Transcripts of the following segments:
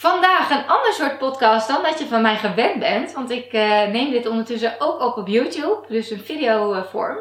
Vandaag een ander soort podcast dan dat je van mij gewend bent. Want ik uh, neem dit ondertussen ook op op YouTube, dus een videovorm.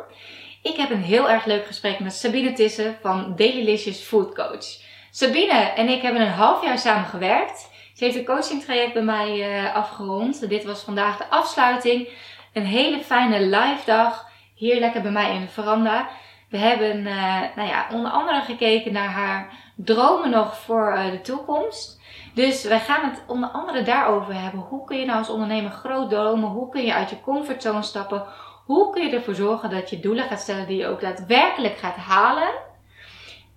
Ik heb een heel erg leuk gesprek met Sabine Tissen van Dailylicious Food Coach. Sabine en ik hebben een half jaar samen gewerkt. Ze heeft een coaching traject bij mij uh, afgerond. Dit was vandaag de afsluiting. Een hele fijne live dag. Hier lekker bij mij in de veranda. We hebben uh, nou ja, onder andere gekeken naar haar dromen nog voor de toekomst. Dus wij gaan het onder andere daarover hebben. Hoe kun je nou als ondernemer groot dromen? Hoe kun je uit je comfortzone stappen? Hoe kun je ervoor zorgen dat je doelen gaat stellen die je ook daadwerkelijk gaat halen?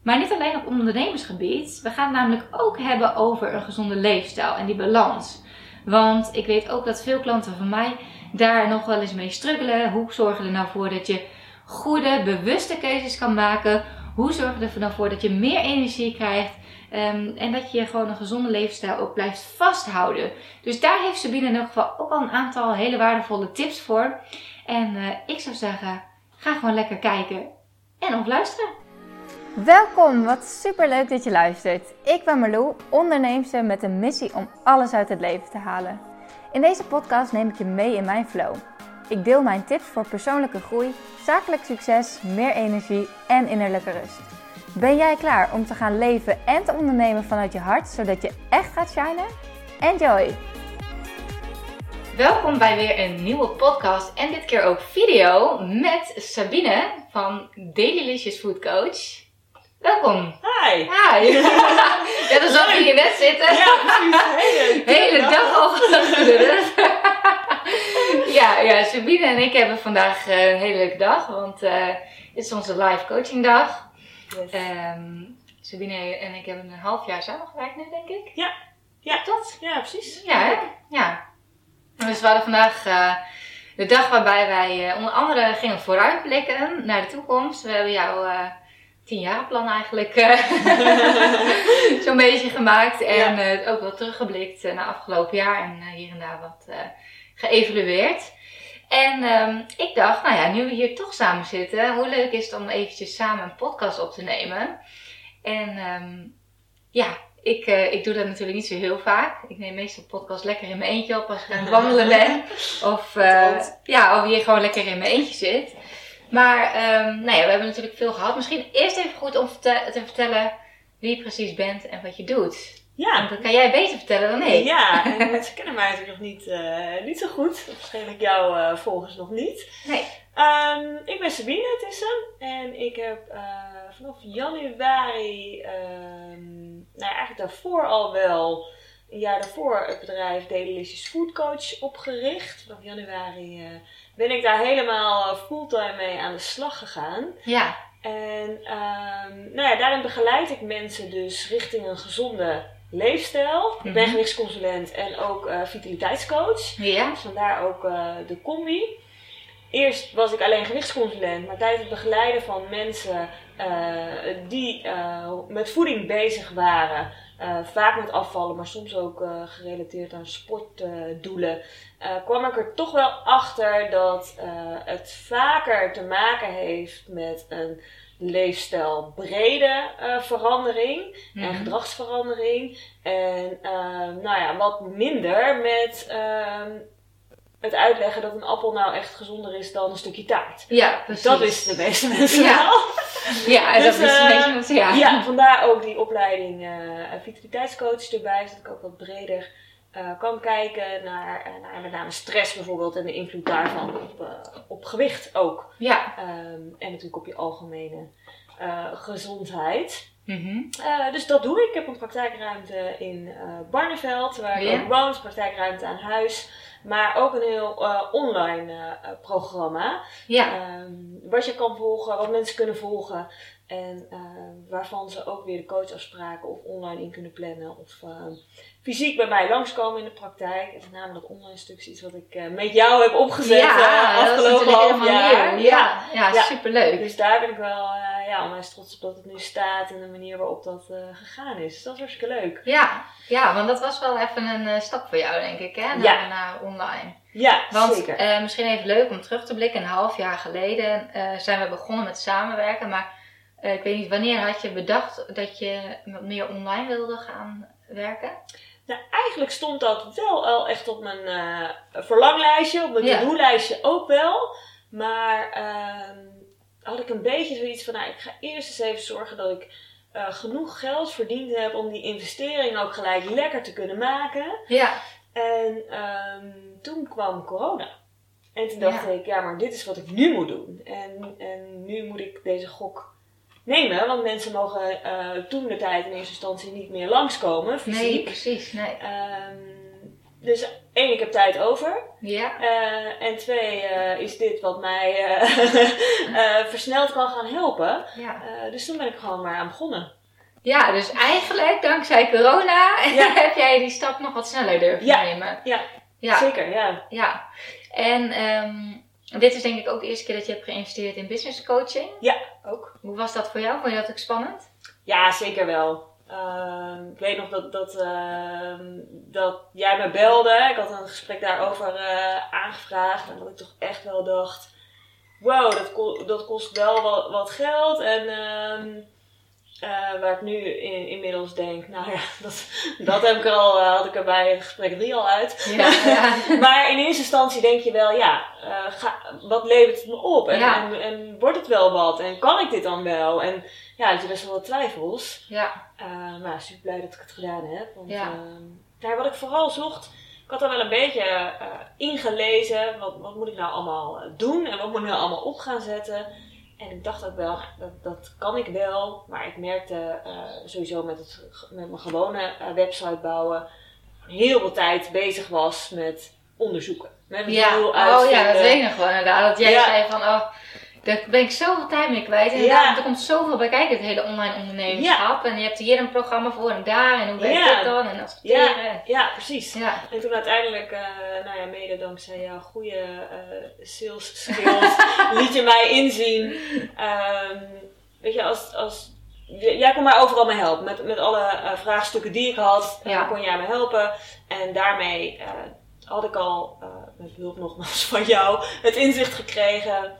Maar niet alleen op ondernemersgebied. We gaan het namelijk ook hebben over een gezonde leefstijl en die balans. Want ik weet ook dat veel klanten van mij daar nog wel eens mee struggelen. Hoe zorg je er nou voor dat je goede, bewuste keuzes kan maken? Hoe zorg je er nou voor dat je meer energie krijgt? Um, en dat je gewoon een gezonde levensstijl ook blijft vasthouden. Dus daar heeft Sabine in elk geval ook al een aantal hele waardevolle tips voor. En uh, ik zou zeggen, ga gewoon lekker kijken en of luisteren. Welkom, wat super leuk dat je luistert. Ik ben Marlou, onderneemster met een missie om alles uit het leven te halen. In deze podcast neem ik je mee in mijn flow. Ik deel mijn tips voor persoonlijke groei, zakelijk succes, meer energie en innerlijke rust. Ben jij klaar om te gaan leven en te ondernemen vanuit je hart, zodat je echt gaat shinen? Enjoy! Welkom bij weer een nieuwe podcast en dit keer ook video met Sabine van Dailylicious Food Coach. Welkom! Hi! Hi! ja, dan zag je net zitten. Ja, precies. Hele, Hele dag al gedurfd. ja, ja, Sabine en ik hebben vandaag eh, een hele leuke dag, want uh, dit is onze live coaching dag. Yes. Um, Sabine en ik hebben een half jaar samengewerkt nu, denk ik. Ja. Ja. Tot? Ja, precies. Ja, hè? Ja. Dus we hadden vandaag uh, de dag waarbij wij uh, onder andere gingen vooruitblikken naar de toekomst. We hebben jouw uh, tienjarenplan eigenlijk zo'n beetje gemaakt. En ja. ook wel teruggeblikt naar afgelopen jaar en hier en daar wat geëvalueerd. En um, ik dacht, nou ja, nu we hier toch samen zitten, hoe leuk is het om eventjes samen een podcast op te nemen. En um, ja, ik, uh, ik doe dat natuurlijk niet zo heel vaak. Ik neem meestal podcast lekker in mijn eentje op als ik aan het wandelen ben. Of, uh, ja, of hier gewoon lekker in mijn eentje zit. Maar um, nou ja, we hebben natuurlijk veel gehad. Misschien eerst even goed om te, te vertellen wie je precies bent en wat je doet. Ja. Dat kan jij beter vertellen dan ik. Ja, en mensen kennen mij natuurlijk nog niet, uh, niet zo goed. Waarschijnlijk jouw uh, volgers nog niet. Nee. Um, ik ben Sabine Tissen en ik heb uh, vanaf januari, um, nou ja, eigenlijk daarvoor al wel, een jaar daarvoor het bedrijf Dailylicious Food Coach opgericht. Vanaf januari ben ik daar helemaal fulltime mee aan de slag gegaan. Ja. En um, nou ja, daarin begeleid ik mensen dus richting een gezonde leefstijl. -hmm. Ik ben gewichtsconsulent en ook uh, vitaliteitscoach. Ja. Dus vandaar ook uh, de combi. Eerst was ik alleen gewichtsconsulent, maar tijdens het begeleiden van mensen uh, die met voeding bezig waren, vaak met afvallen, maar soms ook gerelateerd aan sportdoelen, kwam ik er toch wel achter dat het vaker te maken heeft met een leefstijl brede uh, verandering mm -hmm. en gedragsverandering. En uh, nou ja, wat minder met uh, het uitleggen dat een appel nou echt gezonder is dan een stukje taart. Ja, precies. Dat is de meeste mensen ja. wel. Ja, dus, dat is de meeste mensen, ja. ja. vandaar ook die opleiding vitaliteitscoach erbij, zodat ik ook wat breder uh, kan kijken naar, uh, naar met name stress bijvoorbeeld en de invloed daarvan op, uh, op gewicht ook. Ja. Um, en natuurlijk op je algemene gezondheid. Mm -hmm. dus dat doe ik. Ik heb een praktijkruimte in Barneveld, waar Ja. ik ook woon, praktijkruimte aan huis. Maar ook een heel online programma. Ja. Um, wat je kan volgen, wat mensen kunnen volgen. En waarvan ze ook weer de coachafspraken of online in kunnen plannen. Of fysiek bij mij langskomen in de praktijk. En dat online stuk is iets wat ik uh, met jou heb opgezet ja, uh, afgelopen half jaar. Ja, ja, ja, superleuk. Dus daar ben ik wel uh, ja, onwijs trots op dat het nu staat en de manier waarop dat gegaan is. Dus dat is hartstikke leuk. Ja, ja want dat was wel even een stap voor jou, denk ik, hè? Naar, Ja. naar online. Ja, Want zeker. misschien even leuk om terug te blikken. Een half jaar geleden zijn we begonnen met samenwerken. Maar ik weet niet, wanneer had je bedacht dat je wat meer online wilde gaan werken? Nou, eigenlijk stond dat wel al echt op mijn eh, verlanglijstje, op mijn Ja. to-do-lijstje ook wel. Maar ehm, had ik een beetje zoiets van, nou, ik ga eerst eens even zorgen dat ik eh, genoeg geld verdiend heb om die investering ook gelijk lekker te kunnen maken. Ja, En ehm, toen kwam corona. En toen dacht Ja. ik, ja, maar dit is wat ik nu moet doen. En, en nu moet ik deze gok nemen, want mensen mogen eh, toen de tijd in eerste instantie niet meer langskomen, nee, fysiek. precies. Nee. Ehm, dus één, ik heb tijd over. Ja, Eh, en twee, eh, is dit wat mij versneld kan gaan helpen. ja. Dus toen ben ik gewoon maar aan begonnen. ja, dus eigenlijk dankzij corona Ja. heb jij die stap nog wat sneller durven Ja. nemen. Ja, Ja, zeker, ja. ja. En ehm, dit is denk ik ook de eerste keer dat je hebt geïnvesteerd in business coaching. Ook. Hoe was dat voor jou? Vond je dat ook spannend? Ja, zeker wel. Ehm, ik weet nog dat, dat, ehm, dat jij me belde. Ik had een gesprek daarover eh, aangevraagd. En dat ik toch echt wel dacht: wow, dat, ko- dat kost wel wat, wat geld. En eh, waar ik nu in, inmiddels denk: nou ja, dat, dat heb ik er al, eh, had ik er bij gesprek 3 al uit. Ja, ja. Maar in eerste instantie denk je wel, ja, eh, ga, wat levert het me op? En, Ja. en, en wordt het wel wat? En kan ik dit dan wel? En ja, had je best wel wat twijfels. ja. Maar super blij dat ik het gedaan heb. Want Ja. ehm, wat ik vooral zocht, ik had er wel een beetje ingelezen. Wat, wat moet ik nou allemaal doen en wat moet ik nou allemaal op gaan zetten? En ik dacht ook wel, dat, dat kan ik wel. Maar ik merkte eh, sowieso met, het, met mijn gewone eh, website bouwen heel veel tijd bezig was met onderzoeken. Met Ja, heel oh ja, dat weet ik nog wel inderdaad. Dat jij Ja. zei van, oh, daar ben ik zoveel tijd mee kwijt. En Ja. er komt zoveel bij kijken, het hele online ondernemerschap. En je hebt hier een programma voor en daar. En hoe werkt Ja. dit dan? En adverteren. Ja, precies. En toen uiteindelijk, eh, nou ja, mede dankzij jouw goede eh, sales skills, liet je mij inzien. Ehm, weet je, als, als, jij kon mij overal mee helpen. Met, met alle eh, vraagstukken die ik had, Ja. kon jij me helpen. En daarmee had ik al, met hulp nogmaals van jou, het inzicht gekregen.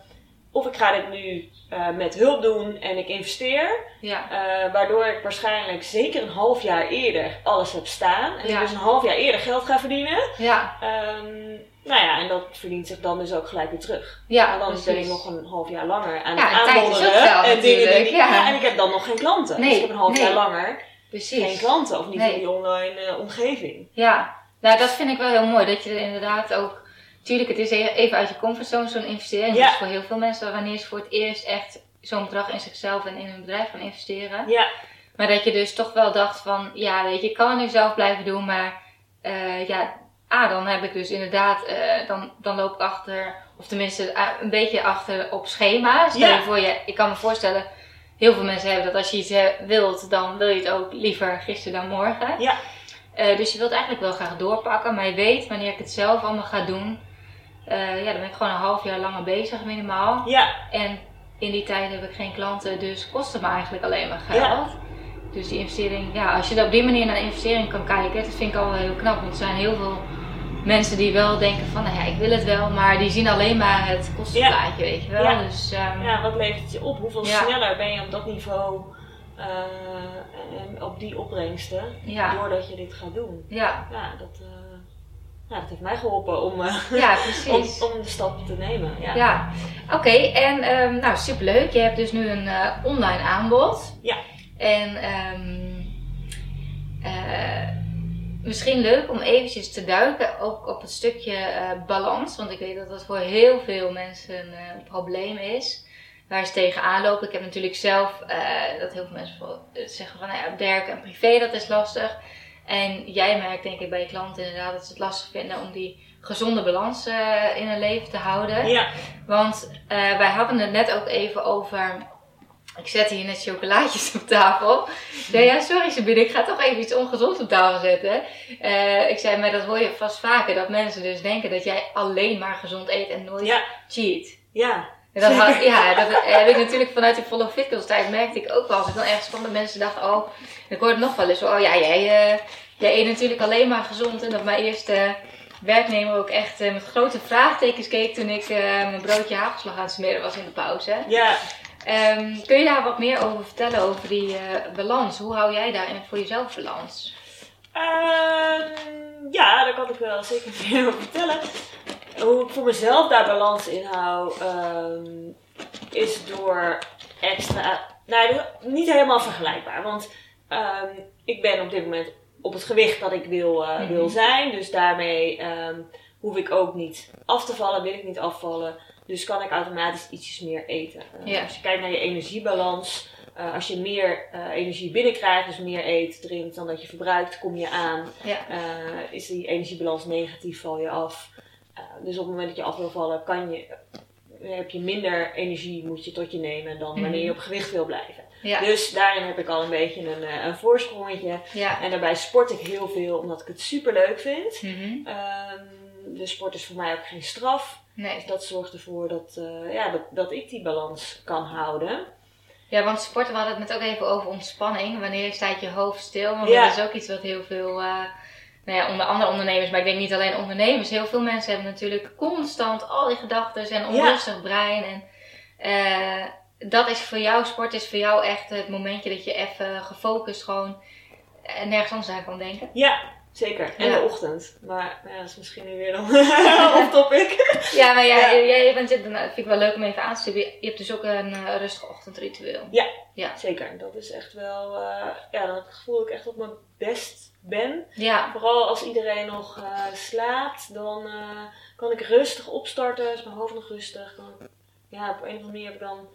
Of ik ga dit nu eh, met hulp doen en ik investeer. Ja. Eh, waardoor ik waarschijnlijk zeker een half jaar eerder alles heb staan. En Ja. ik dus een half jaar eerder geld ga verdienen. Ja. Ehm, nou ja, en dat verdient zich dan dus ook gelijk weer terug. Ja, Want anders ben ik nog een half jaar langer aan Ja, het en aanbodderen. dingen ja. en ik heb dan nog geen klanten. Nee, dus ik heb een half nee. jaar langer Precies. geen klanten. Of niet Nee. in die online eh, omgeving. Ja, nou dat vind ik wel heel mooi. Dat je er inderdaad ook... Tuurlijk, het is even uit je comfortzone zo'n investering. Ja. Is voor heel veel mensen wanneer ze voor het eerst echt zo'n bedrag in zichzelf en in hun bedrijf gaan investeren. Ja, Maar dat je dus toch wel dacht van, ja weet je, ik kan het nu zelf blijven doen, maar eh, ja, ah, dan heb ik dus inderdaad, eh, dan, dan loop ik achter, of tenminste ah, een beetje achter op schema. Stel Ja. je voor, je, ik kan me voorstellen, heel veel mensen hebben dat als je iets eh, wilt, dan wil je het ook liever gisteren dan morgen. Ja. Eh, dus je wilt eigenlijk wel graag doorpakken, maar je weet wanneer ik het zelf allemaal ga doen, eh, ja, dan ben ik gewoon een half jaar langer bezig minimaal. ja, En in die tijd heb ik geen klanten, dus kost het me eigenlijk alleen maar geld. Ja. Dus die investering, ja, als je op die manier naar investering kan kijken, dat vind ik al wel heel knap. Want er zijn heel veel mensen die wel denken van, nou ja, ik wil het wel, maar die zien alleen maar het kostenplaatje, weet je wel. Ja. Dus ehm, ja, wat levert het je op? Hoeveel Ja. sneller ben je op dat niveau eh, en op die opbrengsten? Doordat je dit gaat doen. ja, Ja, dat, eh, ja, dat heeft mij geholpen om, eh, ja, om, precies. om de stap te nemen. Ja. Ja, oké. En ehm, nou, superleuk. Je hebt dus nu een eh, online aanbod. Ja. En ehm, eh, misschien leuk om eventjes te duiken ook op het stukje balans. Want ik weet dat dat voor heel veel mensen een probleem is. Waar ze tegenaan lopen. Ik heb natuurlijk zelf dat heel veel mensen voor- zeggen van nou ja, werk en privé dat is lastig. En jij merkt denk ik bij je klanten inderdaad dat ze het lastig vinden om die gezonde balans eh, in hun leven te houden. Ja, Want eh, wij hadden het net ook even over. Ik zette hier net chocolaatjes op tafel. Ik zei, ja, sorry Sabine, ik ga toch even iets ongezonds op tafel zetten. Eh, ik zei, maar dat hoor je vast vaker. Dat mensen dus denken dat jij alleen maar gezond eet en nooit ja, cheat. ja. En dat had, ja, dat heb ik natuurlijk vanuit die Follow Fit Girls tijd merkte ik ook wel. Als ik dan ergens kwam dat mensen dachten, oh, ik hoorde nog wel eens, oh ja, jij, eh, jij eet natuurlijk alleen maar gezond. En dat mijn eerste werknemer ook echt eh, met grote vraagtekens keek toen ik eh, mijn broodje hagelslag aan het smeren was in de pauze. ja. Ehm, kun je daar wat meer over vertellen, over die balans? Hoe hou jij daarin voor jezelf balans? Ehm, kan ik wel zeker meer over vertellen. Hoe ik voor mezelf daar balans in hou, ehm, is door extra. Nou, niet helemaal vergelijkbaar. Want ehm, ik ben op dit moment op het gewicht dat ik wil, eh, wil Mhm. zijn. Dus daarmee ehm, hoef ik ook niet af te vallen, wil ik niet afvallen. Dus kan ik automatisch ietsjes meer eten. Eh, Ja. Als je kijkt naar je energiebalans, eh, als je meer energie binnenkrijgt, dus meer eet, drinkt dan dat je verbruikt, kom je aan. Ja. Is die energiebalans negatief, val je af. Eh, dus op het moment dat je af wil vallen, kan je, eh, heb je minder energie moet je tot je nemen dan wanneer je Mhm. op gewicht wil blijven. Ja. Dus daarin heb ik al een beetje een, eh, een voorsprongetje. Ja. En daarbij sport ik heel veel omdat ik het super leuk vind. Mhm. Ehm, de sport is voor mij ook geen straf. Nee. Dus dat zorgt ervoor dat, ja, dat, dat ik die balans kan houden. Ja, want sporten, we hadden het net ook even over ontspanning. Wanneer staat je hoofd stil? Want Ja. dat is ook iets wat heel veel, nou ja, onder andere ondernemers, maar ik denk niet alleen ondernemers. Heel veel mensen hebben natuurlijk constant al die gedachten en onrustig brein. En eh, dat is voor jou, sport is voor jou echt het momentje dat je even gefocust gewoon eh, nergens anders aan kan denken. Ja, zeker. En Ja. de ochtend. Maar nou ja, dat is misschien nu weer dan off topic. Ja, maar ja, Ja. jij bent, dat vind ik wel leuk om even aan te stippen. Je hebt dus ook een eh, rustig ochtendritueel. Zeker. Dat is echt wel, eh, ja, dan heb ik het gevoel dat ik echt op mijn best ben. Ja, Vooral als iedereen nog eh, slaapt, dan eh, kan ik rustig opstarten. Is mijn hoofd nog rustig. Dan, ja, op een of andere manier heb ik dan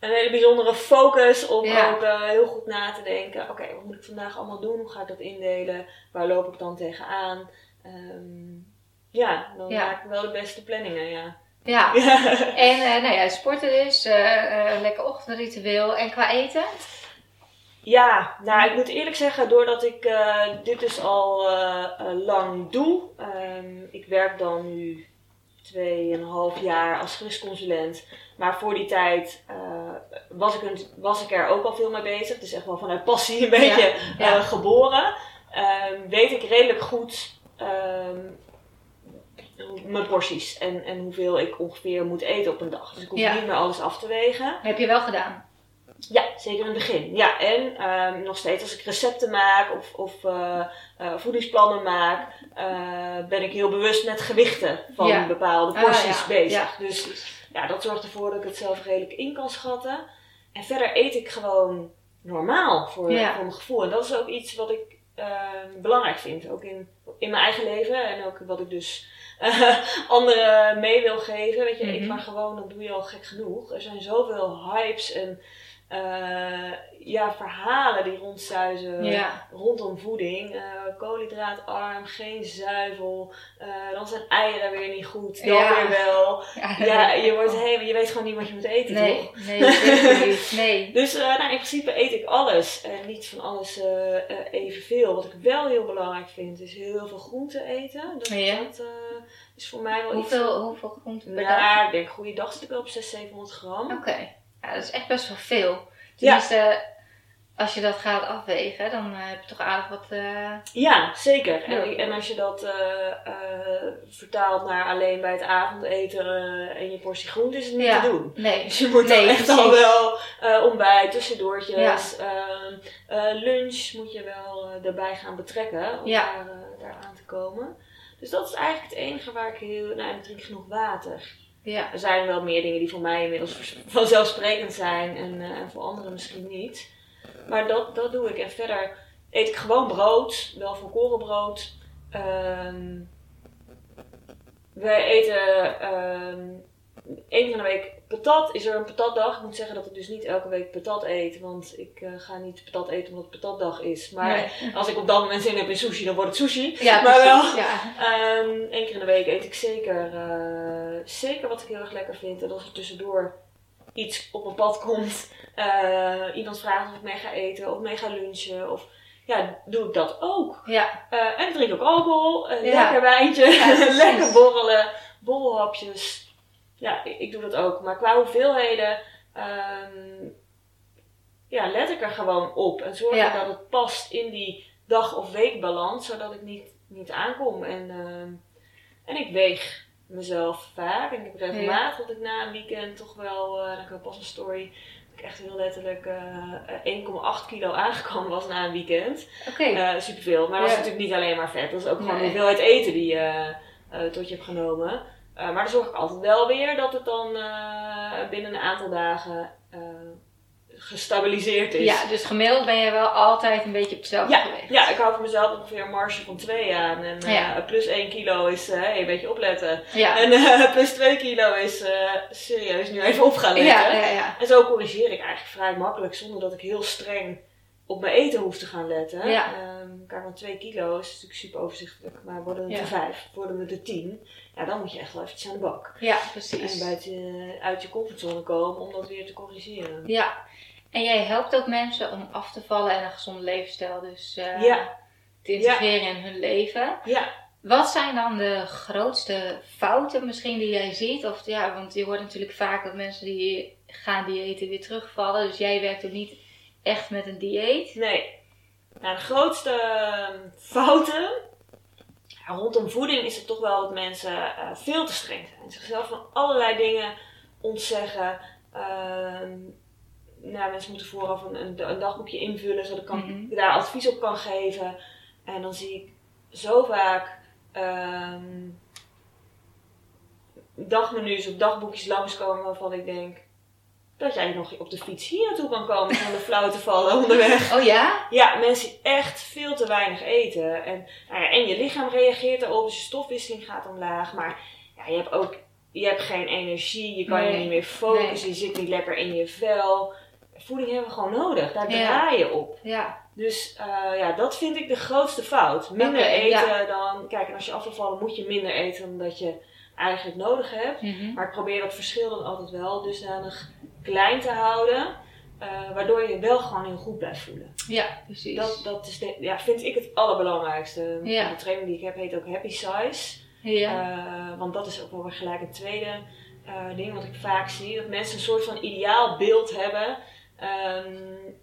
een hele bijzondere focus om Ja. ook eh, heel goed na te denken. Oké, wat moet ik vandaag allemaal doen? Hoe ga ik dat indelen? Waar loop ik dan tegenaan? Ehm ja, dan Ja. maak ik wel de beste planningen, ja. ja. En nou ja, sporten dus, lekker ochtendritueel. En qua eten? Ja, nou ik moet eerlijk zeggen, doordat ik eh, dit dus al eh, eh, lang doe. ehm, ik werk dan nu 2,5 jaar als gewichtsconsulent. Maar voor die tijd was, ik een, was ik er ook al veel mee bezig. Is echt wel vanuit passie een beetje ja. geboren. Ehm, weet ik redelijk goed ehm, mijn porties en, en hoeveel ik ongeveer moet eten op een dag. Dus ik hoef Ja. niet meer alles af te wegen. Heb je wel gedaan? Ja, zeker in het begin. Ja, en ehm, nog steeds als ik recepten maak of, of eh, eh, voedingsplannen maak, eh, ben ik heel bewust met gewichten van Ja. bepaalde Ah, porties ja. bezig. Ja. Dus ja, dat zorgt ervoor dat ik het zelf redelijk in kan schatten. En verder eet ik gewoon normaal voor, mijn gevoel. En dat is ook iets wat ik ehm, belangrijk vind. Ook in, in mijn eigen leven en ook wat ik dus anderen mee wil geven. Weet je, eet Mhm. maar gewoon, dan doe je al gek genoeg. Er zijn zoveel hypes en eh, ja, verhalen die rondzuizen Ja. rondom voeding. Eh, koolhydraatarm, geen zuivel. eh, dan zijn eieren weer niet goed, dan Ja. weer wel. Ja, Ja, je, wordt helemaal, je weet gewoon niet wat je moet eten, Nee, toch? nee, niet. Nee. Dus nou, in principe eet ik alles en niet van alles evenveel. Wat ik wel heel belangrijk vind, is heel veel groente eten. Dat, Ja. dat is voor mij wel Hoeveel, hoeveel groenten iets... per dag? Nou, ik denk goede dag zit ik wel op 600, 700 gram. Oké. Ja, dat is echt best wel veel. Tenminste, als je dat gaat afwegen, dan eh, heb je toch aardig wat... eh, Ja, zeker. En, Ja. en als je dat eh, vertaalt naar alleen bij het avondeten en je portie groente, is het niet Ja. te doen. Nee. Dus je moet Nee, dan echt al wel ontbijt, tussendoortjes, ehm, eh, lunch moet je wel erbij gaan betrekken om daar, daar aan te komen. Dus dat is eigenlijk het enige waar ik heel... Nou, en ik drink genoeg water. Ja. Er zijn wel meer dingen die voor mij inmiddels vanzelfsprekend zijn en, eh, en voor anderen misschien niet. Maar dat, dat doe ik. En verder eet ik gewoon brood, wel volkorenbrood. Ehm wij eten ehm één keer in de week patat. Is er een patatdag? Ik moet zeggen dat ik dus niet elke week patat eet. Want ik eh, ga niet patat eten omdat het patatdag is. Maar Nee. als ik op dat moment zin heb in sushi, dan wordt het sushi. Ja, maar wel. Ja. Ehm Eén keer in de week eet ik zeker, eh, zeker wat ik heel erg lekker vind. En als er tussendoor iets op mijn pad komt, eh, iemand vraagt of ik mee ga eten of mee ga lunchen, of ja, doe ik dat ook. Ja. En ik drink ook alcohol, een Ja. lekker wijntje, lekker borrelen, borrelhapjes. Ja, ik, ik doe dat ook. Maar qua hoeveelheden, ehm, ja, let ik er gewoon op. En zorg Ja. ik dat het past in die dag- of weekbalans, zodat ik niet, niet aankom. En, ehm, en ik weeg mezelf vaak. En ik heb regelmatig dat ik na een weekend toch wel, eh dan kan pas een story ik echt heel letterlijk eh, 1,8 kilo aangekomen was na een weekend. Oké. Eh superveel. Maar dat is natuurlijk niet alleen maar vet. Dat is ook gewoon de hoeveelheid eten die je eh, tot je hebt genomen. Eh, maar dan zorg ik altijd wel weer dat het dan eh, binnen een aantal dagen eh, gestabiliseerd is. Ja, dus gemiddeld ben je wel altijd een beetje op hetzelfde Ja, gewicht. ja, ik hou voor mezelf ongeveer een marge van 2 aan. En Ja. plus 1 kilo is hey, een beetje opletten. Ja. En plus 2 kilo is serieus nu even op gaan letten. ja, ja, ja. En zo corrigeer ik eigenlijk vrij makkelijk zonder dat ik heel streng op mijn eten hoef te gaan letten. Ja. Ehm, kijk, want 2 kilo is natuurlijk super overzichtelijk, maar worden het Ja. er 5, worden het er 10, ja, dan moet je echt wel eventjes aan de bak. Ja, En precies. buiten, uit je comfortzone komen om dat weer te corrigeren. Ja. En jij helpt ook mensen om af te vallen en een gezonde levensstijl dus eh, Ja. te integreren in hun leven. Ja, Wat zijn dan de grootste fouten misschien die jij ziet? Of ja, want je hoort natuurlijk vaak dat mensen die gaan diëten weer terugvallen. Dus jij werkt ook niet echt met een dieet. nee. Nou, de grootste ehm, fouten rondom voeding is het toch wel dat mensen eh, veel te streng zijn. Zichzelf van allerlei dingen ontzeggen. Ehm, nou, mensen moeten vooraf een, een, een dagboekje invullen zodat ik kan, Mhm. daar advies op kan geven. En dan zie ik zo vaak ehm, dagmenu's of dagboekjes langskomen waarvan ik denk dat jij nog op de fiets hier naartoe kan komen zonder flauw te vallen onderweg. Oh ja? Ja, mensen echt veel te weinig eten. En, nou ja, en je lichaam reageert erop, dus je stofwisseling gaat omlaag. Maar ja, je hebt ook je hebt geen energie, je kan je niet meer focussen, je zit niet lekker in je vel. Voeding hebben we gewoon nodig, daar Ja. draai je op. Ja. Dus eh, ja, dat vind ik de grootste fout. Minder eten dan. Kijk, en als je af wil vallen, moet je minder eten dan dat je eigenlijk nodig hebt. Mhm. Maar ik probeer dat verschil dan altijd wel dusdanig klein te houden. eh, waardoor je wel gewoon heel goed blijft voelen. Ja, precies. Dat, dat is de, ja, vind ik het allerbelangrijkste. Ja. De training die ik heb heet ook Happy Size. ja. Eh, want dat is ook wel weer gelijk een tweede eh, ding wat ik vaak zie. Dat mensen een soort van ideaal beeld hebben. ehm,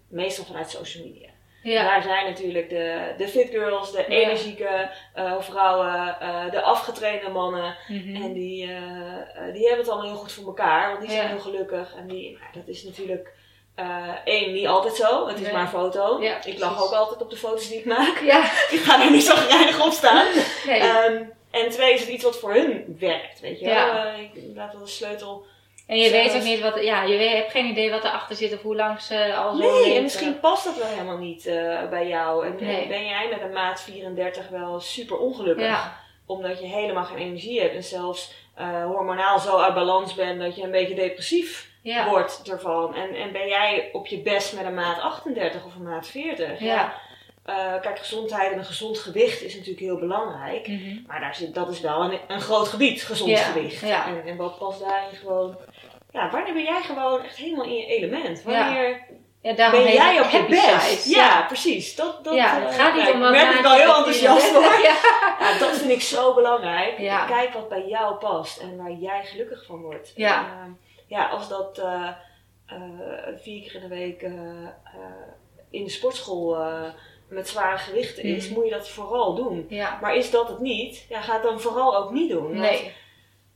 meestal vanuit social media. Ja. Daar zijn natuurlijk de, de fit girls, de energieke eh, vrouwen, eh, de afgetrainde mannen. Mhm. En die, eh, die hebben het allemaal heel goed voor elkaar, want die zijn Ja. heel gelukkig. En die, nou, dat is natuurlijk één, niet altijd zo. Het is Nee. maar een foto. Ja, ik lach ook altijd op de foto's die ik maak. Ik ga daar niet zo geinig op staan. nee. Ehm, en twee, is het iets wat voor hun werkt, weet je wel. Ik laat wel de sleutel. En je weet ook niet wat, ja, je weet, hebt geen idee wat erachter zit of hoe lang ze al zo Nee, en misschien past dat wel helemaal niet eh, bij jou. En, Nee. ben jij met een maat 34 wel super ongelukkig. Ja, Omdat je helemaal geen energie hebt. En zelfs eh, hormonaal zo uit balans bent dat je een beetje depressief ja. wordt ervan. En, en ben jij op je best met een maat 38 of een maat 40? Ja. Eh, kijk, gezondheid en een gezond gewicht is natuurlijk heel belangrijk. Mhm. Maar daar zit, dat is wel een, een groot gebied, gezond Ja, gewicht. ja. En, en wat past daarin gewoon... Ja, wanneer ben jij gewoon echt helemaal in je element? Wanneer Ja, daarom ben jij het op je best? size. Ja, precies. Dat, dat, ja, eh, gaat niet om ik wat merk ik al heel enthousiast voor. Ja. Dat vind ik zo belangrijk. Kijk wat bij jou past en waar jij gelukkig van wordt. Ja. En, ehm, ja, als dat eh, eh, vier keer in de week eh, eh, in de sportschool eh, met zware gewichten is, Mhm. moet je dat vooral doen. Ja. Maar is dat het niet, ja, ga het dan vooral ook niet doen. Nee.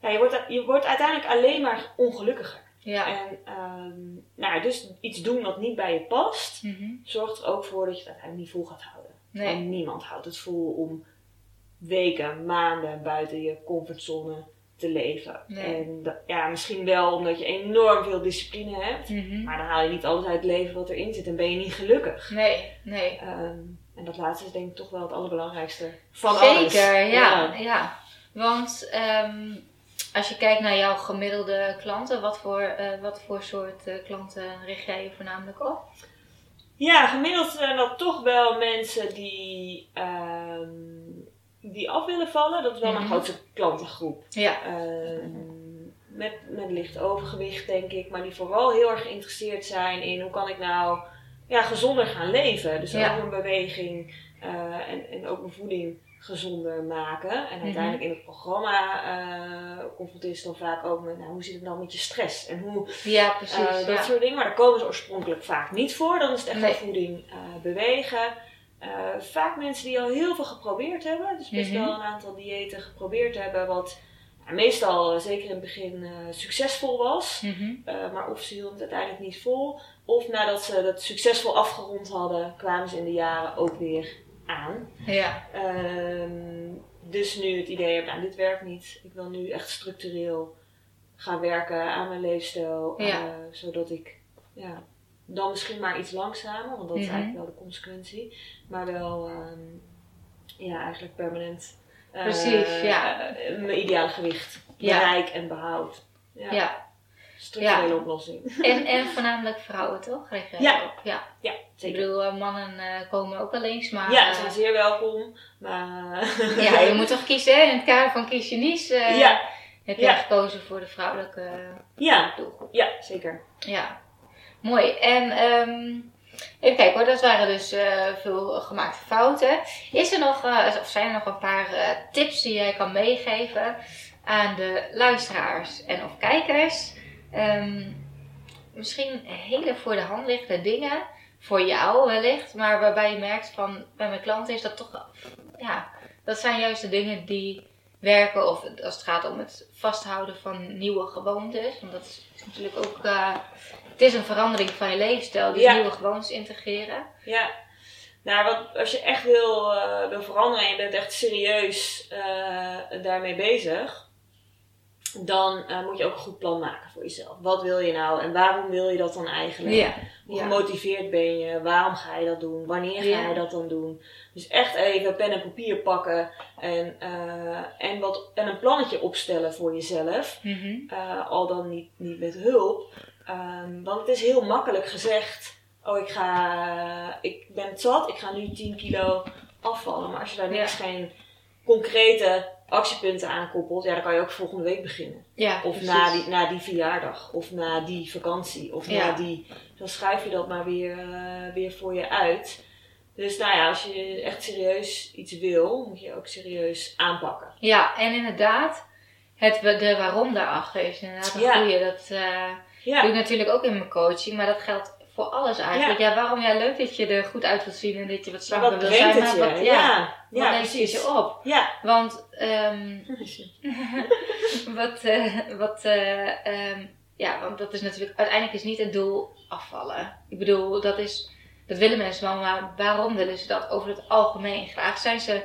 Ja, je, wordt, je wordt uiteindelijk alleen maar ongelukkiger. Ja. En ehm, nou, dus iets doen wat niet bij je past, Mhm. zorgt er ook voor dat je het uiteindelijk niet vol gaat houden. Nee. En niemand houdt het vol om weken, maanden buiten je comfortzone te leven. Nee. En dat- ja, misschien wel omdat je enorm veel discipline hebt. Mhm. Maar dan haal je niet alles uit het leven wat erin zit en ben je niet gelukkig. Nee, nee. Ehm, en dat laatste is denk ik toch wel het allerbelangrijkste van Zeker, alles. ja. ja. Want ehm, als je kijkt naar jouw gemiddelde klanten, wat voor, eh, wat voor soort eh, klanten richt jij je voornamelijk op? Ja, gemiddeld zijn dat toch wel mensen die, ehm, die af willen vallen. Dat is wel mijn Mhm. grootste klantengroep. Ja. Ehm, met, met licht overgewicht, denk ik. Maar die vooral heel erg geïnteresseerd zijn in hoe kan ik nou ja, gezonder gaan leven. Dus Ja. ook mijn beweging eh, en, en ook mijn voeding gezonder maken. En Mhm. uiteindelijk in het programma eh confronteer je ze dan vaak ook met nou, hoe zit het nou met je stress? En hoe Ja, precies. eh, dat ja. soort dingen. Maar daar komen ze oorspronkelijk vaak niet voor. Dan is het echt Nee. voeding eh, bewegen. Eh, vaak mensen die al heel veel geprobeerd hebben. Dus best Mhm. wel een aantal diëten geprobeerd hebben. Wat meestal, eh, zeker in het begin, eh, succesvol was. Mhm. Eh, maar of ze hielden het uiteindelijk niet vol. Of nadat ze dat succesvol afgerond hadden, kwamen ze in de jaren ook weer aan. Ja. Ehm, dus nu het idee heb, nou dit werkt niet. Ik wil nu echt structureel gaan werken aan mijn leefstijl. Ja. eh, zodat ik ja, dan misschien maar iets langzamer, want dat is Mhm. eigenlijk wel de consequentie. Maar wel ehm, ja, eigenlijk permanent eh, Precies, ja. mijn ideale gewicht bereik en behoud. Ja. Structurele Ja. oplossing. En, en voornamelijk vrouwen, toch? Ja. op? ja. Ja, Ik zeker. bedoel, eh, mannen eh, komen ook wel eens, maar... Ja, eh, ze zijn zeer welkom. Maar ja, je moet toch kiezen, hè? In het kader van Kies je Nies ja, heb Ja. je gekozen voor de vrouwelijke ja, doelgroep. ja, zeker. Ja, mooi. En ehm, even kijken hoor, dat waren dus veel gemaakte fouten. Is er nog, of zijn er nog een paar tips die jij kan meegeven aan de luisteraars en of kijkers? Ehm, misschien hele voor de hand liggende dingen, voor jou wellicht, maar waarbij je merkt van bij mijn klanten is dat toch, ja, dat zijn juist de dingen die werken of als het gaat om het vasthouden van nieuwe gewoontes. Want dat is natuurlijk ook, eh, het is een verandering van je leefstijl, dus Ja. nieuwe gewoontes integreren. Ja. Nou, wat, als je echt wil, eh, wil veranderen en je bent echt serieus eh, daarmee bezig, dan eh, moet je ook een goed plan maken voor jezelf. Wat wil je nou en waarom wil je dat dan eigenlijk? Ja, Hoe ja. gemotiveerd ben je? Waarom ga je dat doen? Wanneer ga Ja. je dat dan doen? Dus echt even pen en papier pakken en, eh, en, wat, en een plannetje opstellen voor jezelf. Mhm. Eh, al dan niet, niet met hulp. Ehm, want het is heel makkelijk gezegd. Oh, ik, ga, ik ben het zat, ik ga nu 10 kilo afvallen. Maar als je daar niks geen concrete actiepunten aan koppelt, ja, dan kan je ook volgende week beginnen. ja Of precies. na die, na die verjaardag, of na die vakantie, of Ja. na die. Dan schuif je dat maar weer, eh, weer voor je uit. Dus nou ja, als je echt serieus iets wil, moet je ook serieus aanpakken. Ja, en inderdaad, het, de waarom daarachter is inderdaad een Ja. goeie. Dat eh, doe ik natuurlijk ook in mijn coaching, maar dat geldt voor alles eigenlijk. Ja, waarom? Ja, leuk dat je er goed uit wilt zien en dat je wat slanker wil zijn. maar je? wat, ja, ja, ja, wat precies. je op? Ja. Want ehm, wat, eh, wat, ehm, ja, want dat is natuurlijk, uiteindelijk is niet het doel afvallen. Ik bedoel, dat is, dat willen mensen wel, maar waarom willen ze dat over het algemeen graag? Zijn ze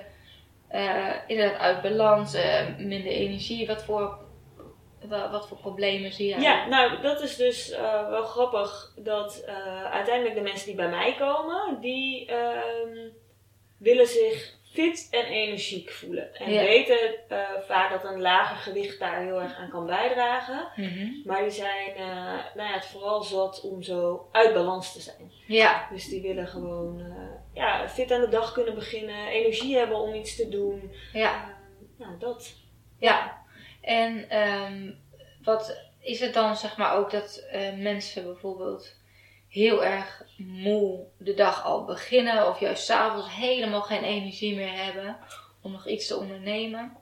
eh, inderdaad uit balans, minder energie? Wat voor, wat voor problemen zie jij? Ja, nou dat is dus eh, wel grappig dat eh, uiteindelijk de mensen die bij mij komen, die ehm, willen zich fit en energiek voelen. En Ja. weten eh, vaak dat een lager gewicht daar heel erg aan kan bijdragen. Mhm. Maar die zijn nou ja, het vooral zat om zo uit balans te zijn. ja, Dus die willen gewoon ja, fit aan de dag kunnen beginnen, energie hebben om iets te doen. ja. Nou, dat. Ja, en ehm, wat is het dan zeg maar ook dat eh, mensen bijvoorbeeld heel erg moe de dag al beginnen of juist s'avonds helemaal geen energie meer hebben om nog iets te ondernemen?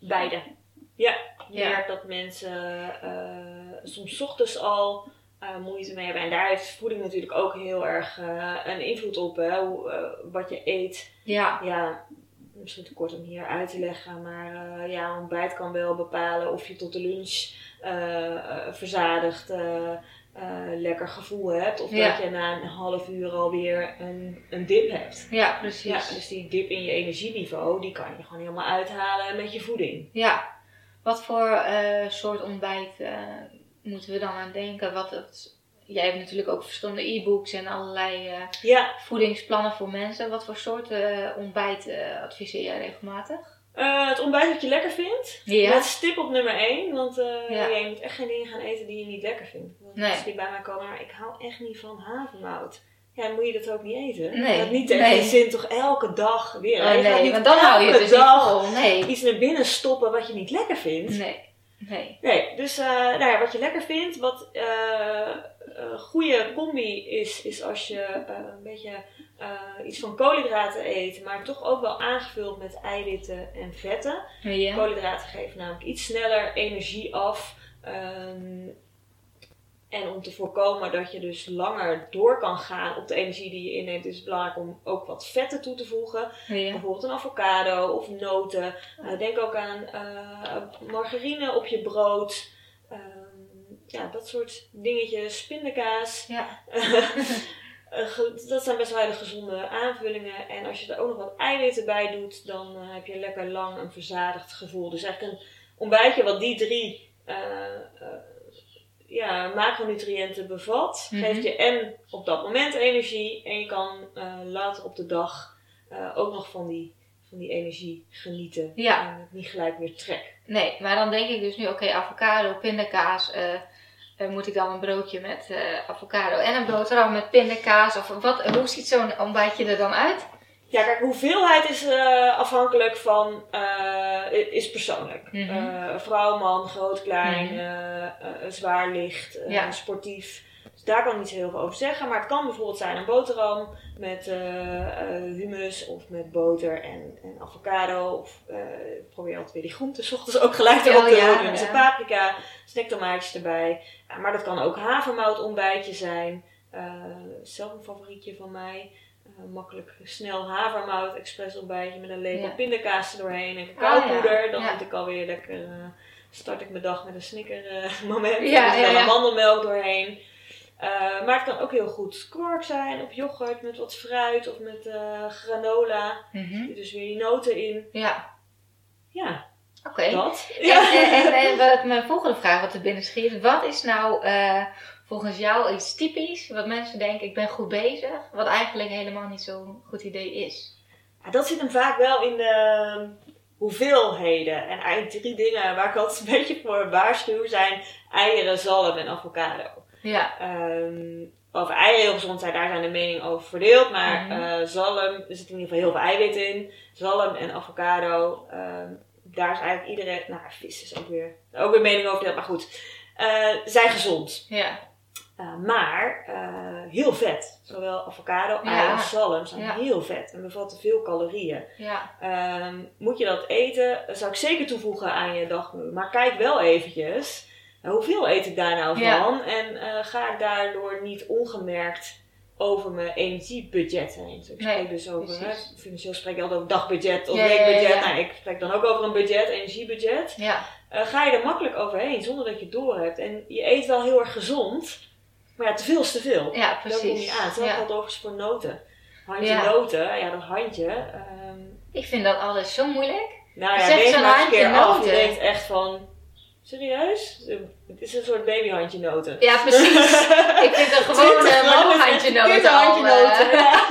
Beide. Ja, je Ja. merkt dat mensen eh, soms 's ochtends al eh, moeite mee hebben. En daar heeft voeding natuurlijk ook heel erg een invloed op. Hè? Hoe, wat je eet. Ja, Ja, misschien te kort om hier uit te leggen. Maar eh, ja, ontbijt kan wel bepalen of je tot de lunch eh, eh, verzadigd lekker gevoel hebt. Of Ja. dat je na een half uur alweer een, een dip hebt. ja, precies. Ja, dus die dip in je energieniveau, die kan je gewoon helemaal uithalen met je voeding. Ja, wat voor soort ontbijt moeten we dan aan denken? Wat het, jij hebt natuurlijk ook verschillende e-books en allerlei eh, Ja, voedingsplannen voor mensen. Wat voor soorten eh, ontbijt eh, adviseer jij regelmatig? Het ontbijt wat je lekker vindt. Ja. Dat is tip op nummer 1. Want Ja. ja, je moet echt geen dingen gaan eten die je niet lekker vindt. Want Nee. Als die bij mij komen, maar ik hou echt niet van havermout. Ja, dan moet je dat ook niet eten. Nee. Dat niet Nee. tegen zin toch elke dag weer. Oh, nee, niet want dan hou je dus niet dag vol. Nee. iets naar binnen stoppen wat je niet lekker vindt. Nee. Nee. Nee, dus nou ja, wat je lekker vindt, wat een goede combi is, is als je eh, een beetje eh, iets van koolhydraten eet, maar toch ook wel aangevuld met eiwitten en vetten. Ja. Koolhydraten geven namelijk iets sneller energie af. Ehm, En om te voorkomen dat je dus langer door kan gaan op de energie die je inneemt, is het belangrijk om ook wat vetten toe te voegen. Ja. Bijvoorbeeld een avocado of noten. Uh, denk ook aan uh, margarine op je brood. Uh, ja, dat soort dingetjes. Pindakaas. Ja. dat zijn best wel hele gezonde aanvullingen. En als je er ook nog wat eiwitten bij doet, dan heb je lekker lang een verzadigd gevoel. Dus eigenlijk een ontbijtje wat die drie ja, macronutriënten bevat, mm -hmm. geeft je en op dat moment energie en je kan uh, later op de dag uh, ook nog van die, van die energie genieten ja. en het niet gelijk weer trek. Nee, maar dan denk ik dus nu, oké, okay, avocado, pindakaas, uh, moet ik dan een broodje met avocado en een boterham met pindakaas of wat, hoe ziet zo'n ontbijtje er dan uit? Ja, kijk, hoeveelheid is uh, afhankelijk van, uh, is persoonlijk. Mm -hmm. uh, vrouw, man, groot, klein, mm -hmm. zwaar, licht, ja. sportief. Dus daar kan ik niet zo heel veel over zeggen. Maar het kan bijvoorbeeld zijn een boterham met hummus of met boter en, en avocado. Of ik probeer altijd weer die groenten s ochtends ook gelijk erop te ja, doen. Dus ja. een paprika, snacktomaatjes erbij. Ja, maar dat kan ook havermout ontbijtje zijn. zelf een favorietje van mij. Uh, makkelijk snel havermout, expres ontbijtje met een lepel Ja. pindakaas er doorheen en cacaopoeder. Ah. Dan moet ik alweer lekker, uh, start ik mijn dag met een snicker uh, moment. Ja, dus ja, dan ja. amandelmelk doorheen. Uh, maar het kan ook heel goed kwark zijn, of yoghurt met wat fruit of met uh, granola. Mhm. Dus weer die noten in. Ja, Ja, oké. dat. En, Ja. en, en, en wat mijn volgende vraag wat er binnen schiet. Wat is nou eh, volgens jou iets typisch wat mensen denken ik ben goed bezig, wat eigenlijk helemaal niet zo'n goed idee is? Ja, dat zit hem vaak wel in de hoeveelheden. En eigenlijk drie dingen waar ik altijd een beetje voor waarschuw zijn eieren, zalm en avocado. Ja, Ehm, over heel gezond zijn, daar zijn de meningen over verdeeld. Maar Mhm. eh, zalm, er zit in ieder geval heel veel eiwit in. Zalm en avocado, ehm, daar is eigenlijk iedereen... Nou, vis is ook weer, ook weer mening over verdeeld, maar goed. Eh, zijn gezond. ja, Uh, maar uh, heel vet. Zowel avocado Ja. als zalm zijn Ja. heel vet en bevatten veel calorieën. ja, Ehm, moet je dat eten, zou ik zeker toevoegen aan je dagmenu. Maar kijk wel eventjes, uh, hoeveel eet ik daar nou Ja. van? En eh, ga ik daardoor niet ongemerkt over mijn energiebudget heen? Dus ik Nee, spreek dus over, hè, financieel spreek je altijd over dagbudget of Ja, weekbudget. ja. Nou, ik spreek dan ook over een budget, energiebudget. ja, Eh, ga je er makkelijk overheen zonder dat je het door hebt. En je eet wel heel erg gezond, maar ja, te veel is te veel. ja, Daar kom je precies. aan. Hetzelfde geldt overigens voor noten. Handje noten, ja, dat handje. ehm, Ik vind dat altijd zo moeilijk. nou ja, Zeg weeg maar eens een keer handje af. Je denkt echt van, serieus? Het is een soort babyhandje noten. Ja, precies. ik vind een gewone Twintig gram, mannenhandje noten al... kinderhandje noten, eh, ja.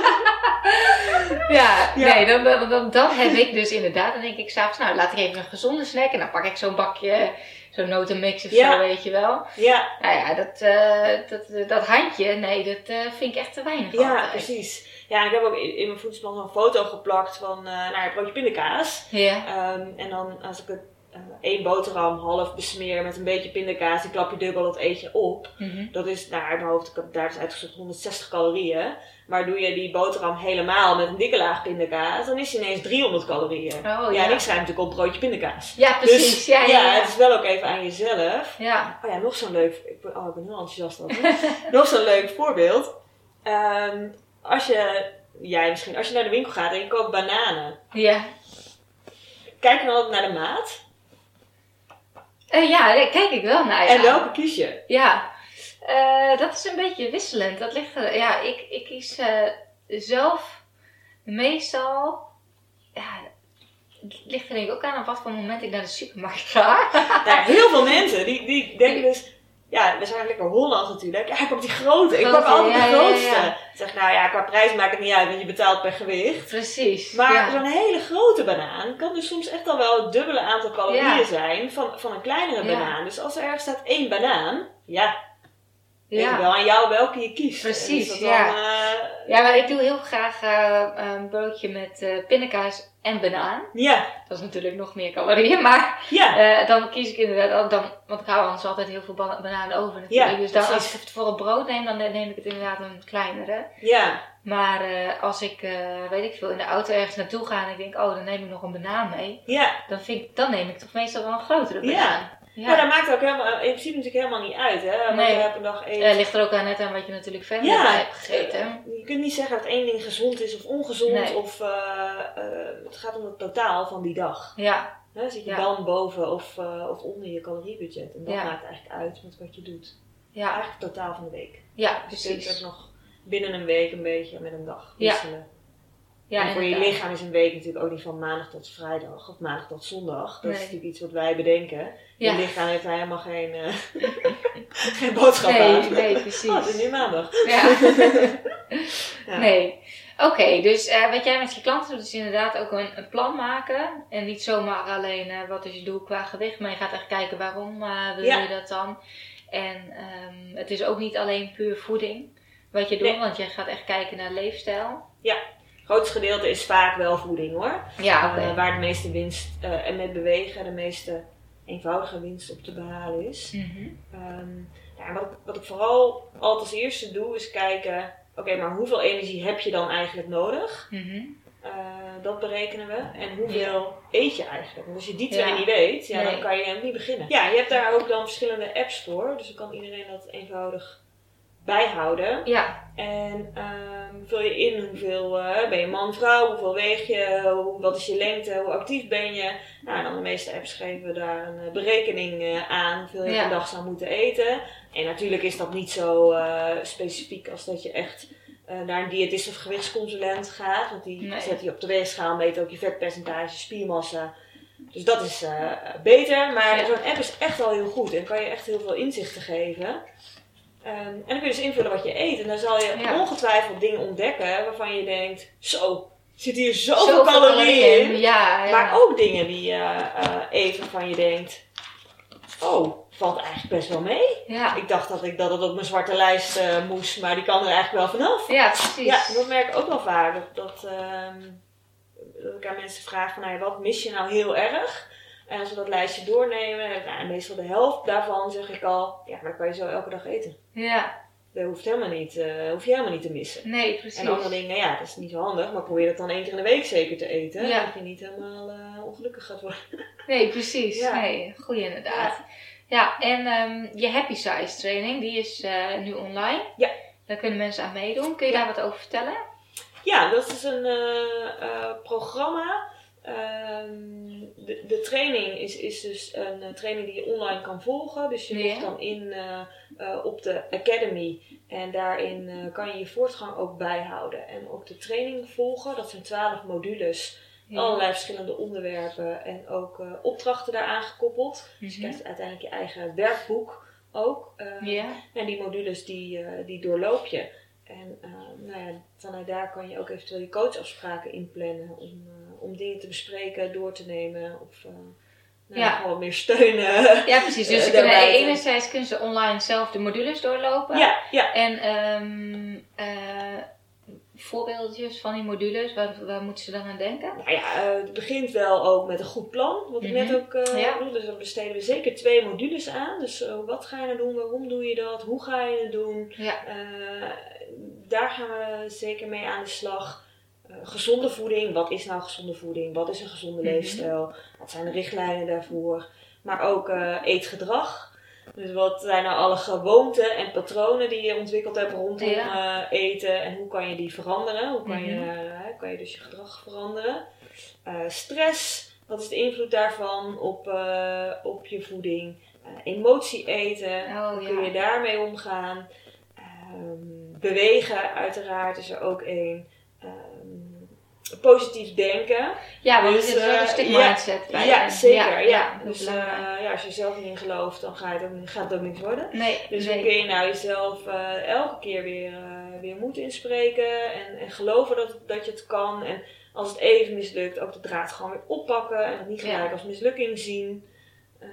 Ja, Ja. nee, dan, dan, dan, dan heb ik dus inderdaad, dan denk ik s'avonds, nou laat ik even een gezonde snack en dan pak ik zo'n bakje, zo'n notenmix of Ja. zo, weet je wel. Ja, Nou ja, dat, eh, dat, dat handje, nee, dat eh, vind ik echt te weinig ja, altijd. precies. Ja, ik heb ook in, in mijn voedselplan een foto geplakt van, nou ja, broodje pindakaas. Ja, Ehm, en dan als ik het uh, één boterham half besmeer met een beetje pindakaas, die klap je dubbel, dat eet je op. mhm. Dat is, nou uit mijn hoofd, ik heb daar is uitgezocht 160 calorieën. Maar doe je die boterham helemaal met een dikke laag pindakaas, dan is die ineens 300 calorieën. Oh ja, ja. en ik schrijf natuurlijk op broodje pindakaas. Ja, precies. Dus, ja, ja, ja. het is wel ook even aan jezelf. Ja, Oh ja, nog zo'n leuk, ik ben, oh, ik ben heel enthousiast over. nog zo'n leuk voorbeeld. Ehm, als je, jij misschien, als je naar de winkel gaat en je koopt bananen. ja. Kijk dan altijd naar de maat? Eh, ja, daar kijk ik wel naar. Ja. En welke kies je? Ja, Eh, dat is een beetje wisselend. Dat ligt er, ja, ik, ik kies eh, zelf meestal, ja, het ligt er denk ik ook aan op wat voor moment ik naar de supermarkt ga. Heel veel mensen die, die denken dus, ja, we zijn lekker Hollands natuurlijk. Ja, ik pak die grote. Ik pak altijd ja, de ja, grootste. ja. Ik zeg, nou ja, qua prijs maakt het niet uit, want je betaalt per gewicht. Precies. Maar zo'n hele grote banaan kan dus soms echt al wel het dubbele aantal calorieën zijn van, van een kleinere banaan. Dus als er ergens staat één banaan, ja, ja. wel aan jou welke je kiest. Precies, Dus ja. Dan, eh, ja, maar ik doe heel graag eh, een broodje met eh pindakaas en banaan. ja, Dat is natuurlijk nog meer calorieën, maar ja, dan kies ik inderdaad, dan, want ik hou anders altijd heel veel ba- bananen over natuurlijk. Ja, dus dan, als ik het voor het brood neem, dan neem ik het inderdaad een kleinere. ja, Maar als ik, weet ik veel, in de auto ergens naartoe ga en ik denk, oh, dan neem ik nog een banaan mee. ja. Dan, vind ik, dan neem ik toch meestal wel een grotere banaan. Ja, Ja. dat maakt ook helemaal, in principe natuurlijk helemaal niet uit, hè. Wat Nee. je een dag eet. Ligt er ook aan net aan wat je natuurlijk verder Ja. hebt gegeten. Eh, Je kunt niet zeggen dat één ding gezond is of ongezond. Nee. Of, eh, eh, het gaat om het totaal van die dag. Ja, Hè, zit je Ja. dan boven of, of onder je caloriebudget? En dat Ja. maakt eigenlijk uit met wat je doet. ja, Eigenlijk het totaal van de week. ja, Dus je kunt precies. ook nog binnen een week een beetje met een dag wisselen. Ja, en voor je lichaam is een week natuurlijk ook niet van maandag tot vrijdag of maandag tot zondag. Dat Nee. is natuurlijk iets wat wij bedenken. Ja. Je lichaam heeft daar helemaal geen, eh, geen boodschap Nee, aan. nee, Oh, het precies. is nu maandag. Ja. Ja. Nee. Oké, dus eh, wat jij met je klanten doet is inderdaad ook een, een plan maken. En niet zomaar alleen eh, wat is je doel qua gewicht, maar je gaat echt kijken waarom wil Ja. je dat dan. En ehm, het is ook niet alleen puur voeding wat je doet, Nee. want je gaat echt kijken naar leefstijl. Het grootste gedeelte is vaak wel voeding hoor. Ja. Eh, waar de meeste winst eh, en met bewegen de meeste eenvoudige winst op te behalen is. Mhm. Ehm, ja, en wat, ik- wat ik vooral altijd als eerste doe is kijken, oké, maar hoeveel energie heb je dan eigenlijk nodig? Mhm. Eh, dat berekenen we. En hoeveel eet je eigenlijk? Want als je die twee Ja. niet weet, ja, dan kan je niet beginnen. Ja, je hebt daar ook dan verschillende apps voor. Dus dan kan iedereen dat eenvoudig bijhouden. Ja, En ehm, vul je in hoeveel eh, ben je man, vrouw, hoeveel weeg je, hoe, wat is je lengte, hoe actief ben je. Nou, en dan de meeste apps geven we daar een eh, berekening eh, aan hoeveel je Ja. per dag zou moeten eten. En natuurlijk is dat niet zo specifiek als dat je echt naar een diëtist of gewichtsconsulent gaat. Want die Nee. zet je op de weegschaal, meet ook je vetpercentage, spiermassa. Dus dat is beter. Maar Ja. zo'n app is echt al heel goed en kan je echt heel veel inzichten geven. Ehm, en dan kun je dus invullen wat je eet. En dan zal je Ja. ongetwijfeld dingen ontdekken waarvan je denkt: zo, zit hier zoveel, calorieën in. Ja, ja. Maar ook dingen die je eh, eet waarvan je denkt: oh, valt eigenlijk best wel mee. Ja, Ik dacht dat, ik, dat het op mijn zwarte lijst eh, moest, maar die kan er eigenlijk wel vanaf. ja precies. Ja, dat merk ik ook wel vaak. Dat, dat, ehm, dat ik aan mensen vraag van, nou, wat mis je nou heel erg? En als we dat lijstje doornemen, nou, meestal de helft daarvan zeg ik al, ja, maar dat kan je zo elke dag eten. Ja, Dat hoeft, helemaal niet, eh, hoef je helemaal niet te missen. nee, precies. En andere dingen, ja, dat is niet zo handig, maar probeer dat dan één keer in de week zeker te eten. Ja. Dat je niet helemaal eh, ongelukkig gaat worden. Nee, precies. Ja. Nee, goeie inderdaad. Ja, en ehm, je Happy Size training, die is eh, nu online. Ja. Daar kunnen mensen aan meedoen. Kun je daar wat over vertellen? Ja, dat is een programma. Ehm, de, de training is, is dus een eh, training die je online kan volgen. Dus je logt dan in eh, eh, op de Academy. En daarin kan je je voortgang ook bijhouden. En ook de training volgen. Dat zijn twaalf modules. Allerlei verschillende onderwerpen. En ook opdrachten daaraan gekoppeld. Dus je Mhm. krijgt uiteindelijk je eigen werkboek ook. Ehm, en die modules die, die doorloop je. En nou ja, vanuit daar kan je ook eventueel je coachafspraken inplannen om, om dingen te bespreken, door te nemen of eh, nou, Ja. gewoon meer steunen. ja precies. Dus Eh, ze kunnen, enerzijds kunnen ze online zelf de modules doorlopen. ja, ja. En eh, voorbeeldjes van die modules, waar, waar moeten ze dan aan denken? Nou ja, het begint wel ook met een goed plan. Wat ik Mhm. net ook eh Ja. bedoelde. Dus daar besteden we zeker twee modules aan. Dus wat ga je nou doen? Waarom doe je dat? Hoe ga je het doen? Ja, daar gaan we zeker mee aan de slag. Eh, gezonde voeding, wat is nou gezonde voeding? Wat is een gezonde Mhm. leefstijl? Wat zijn de richtlijnen daarvoor? Maar ook eh, eetgedrag. Dus wat zijn nou alle gewoonten en patronen die je ontwikkeld hebt rondom Ja. eh, eten en hoe kan je die veranderen? Hoe kan, je, Mhm. kan je dus je gedrag veranderen? Stress, wat is de invloed daarvan op, op je voeding? Emotie eten, Oh, hoe ja. kun je daarmee omgaan? Ehm, bewegen, uiteraard, is er ook één. Positief denken. ja want Dus, er zit wel eh, een stuk ja, bij. ja, zeker. Ja, Dus eh, ja, als je zelf niet in gelooft, dan ga je het ook, niet- gaat het ook niks worden. nee, Dus nee. hoe kun je nou jezelf eh, elke keer weer, weer moed inspreken en, en geloven dat, dat je het kan. En als het even mislukt, ook de draad gewoon weer oppakken en het niet gelijk Ja. als mislukking zien. Ehm,